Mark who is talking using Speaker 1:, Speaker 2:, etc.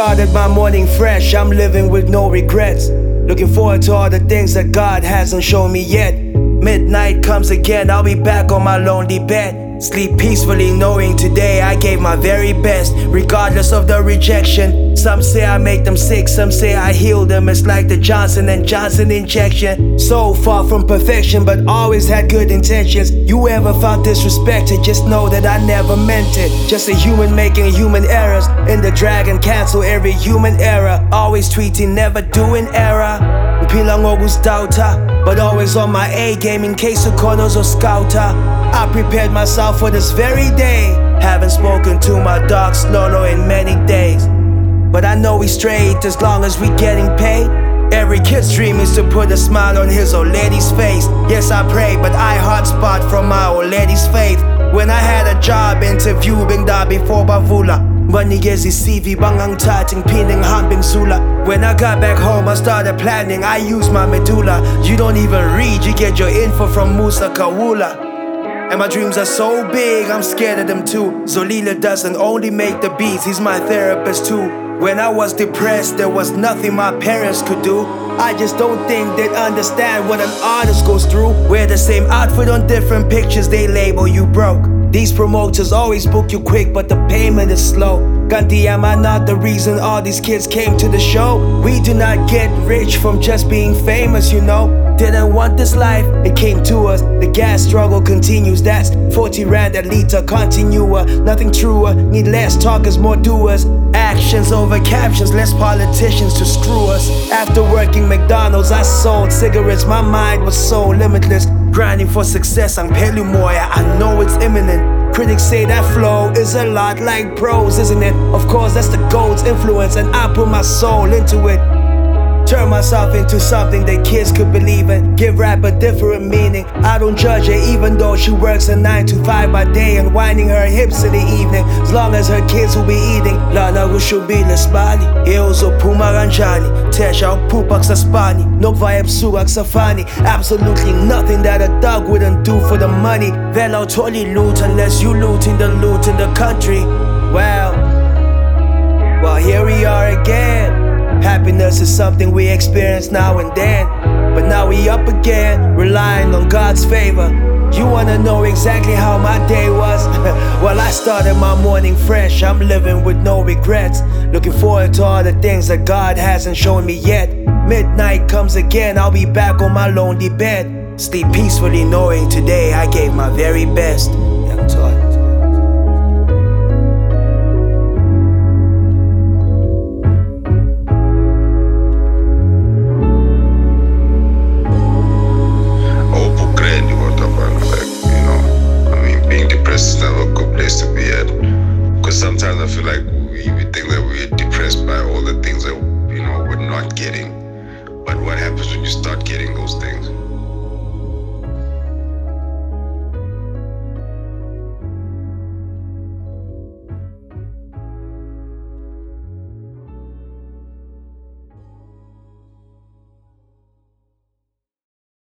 Speaker 1: started my morning fresh, I'm living with no regrets. Looking forward to all the things that God hasn't shown me yet. Midnight comes again, I'll be back on my lonely bed. Sleep peacefully knowing today I gave my very best, regardless of the rejection. Some say I make them sick, some say I heal them. It's like the Johnson and Johnson injection. So far from perfection, but always had good intentions. You ever felt disrespected? Just know that I never meant it. Just a human making human errors. In the dragon, cancel every human error. Always tweeting, never doing error. Pilang doubter, but always on my A game in case of corners or scouter. I prepared myself for this very day. Haven't spoken to my dog Snolo in many days. But I know we straight as long as we getting paid. Every kid's dream is to put a smile on his old lady's face. Yes, I pray, but I hotspot from my old lady's faith. When I had a job interview, being there before Bavula. Banigezi CV bangang tating pining hambing sula. When I got back home, I started planning. I used my medulla. You don't even read, you get your info from Musa Khawula. And my dreams are so big, I'm scared of them too. Zolila doesn't only make the beats, he's my therapist too. When I was depressed, there was nothing my parents could do. I just don't think they'd understand what an artist goes through. Wear the same outfit on different pictures, they label you broke. These promoters always book you quick, but the payment is slow. Gandhi, am I not the reason all these kids came to the show? We do not get rich from just being famous, you know. Didn't want this life, it came to us. The gas struggle continues. That's 40 rand a liter, continua. Nothing truer. Need less talkers, more doers. Actions over captions, less politicians to screw us. After working McDonald's, I sold cigarettes. My mind was so limitless. Grinding for success, I'm Pelumoya. I know it's imminent. Critics say that flow is a lot like prose, isn't it? Of course, that's the gold's influence, and I put my soul into it. Turn myself into something that kids could believe in. Give rap a different meaning. I don't judge her even though she works a 9 to 5 by day and winding her hips in the evening. As long as her kids will be eating. Lana kushubile sibali. Iyozophuma kanjani. Tesha uphupha kusasibani. Nokuvaya ebusuku akusafani. Absolutely nothing that a dog wouldn't do for the money. Vele awutholi loot unless you looting the loot in the country. Well, well here we are again. Happiness is something we experience now and then. But now we up again, relying on God's favor. You wanna know exactly how my day was? well, I started my morning fresh. I'm living with no regrets. Looking forward to all the things that God hasn't shown me yet. Midnight comes again, I'll be back on my lonely bed. Sleep peacefully knowing today I gave my very best.
Speaker 2: What happens when you start getting those things?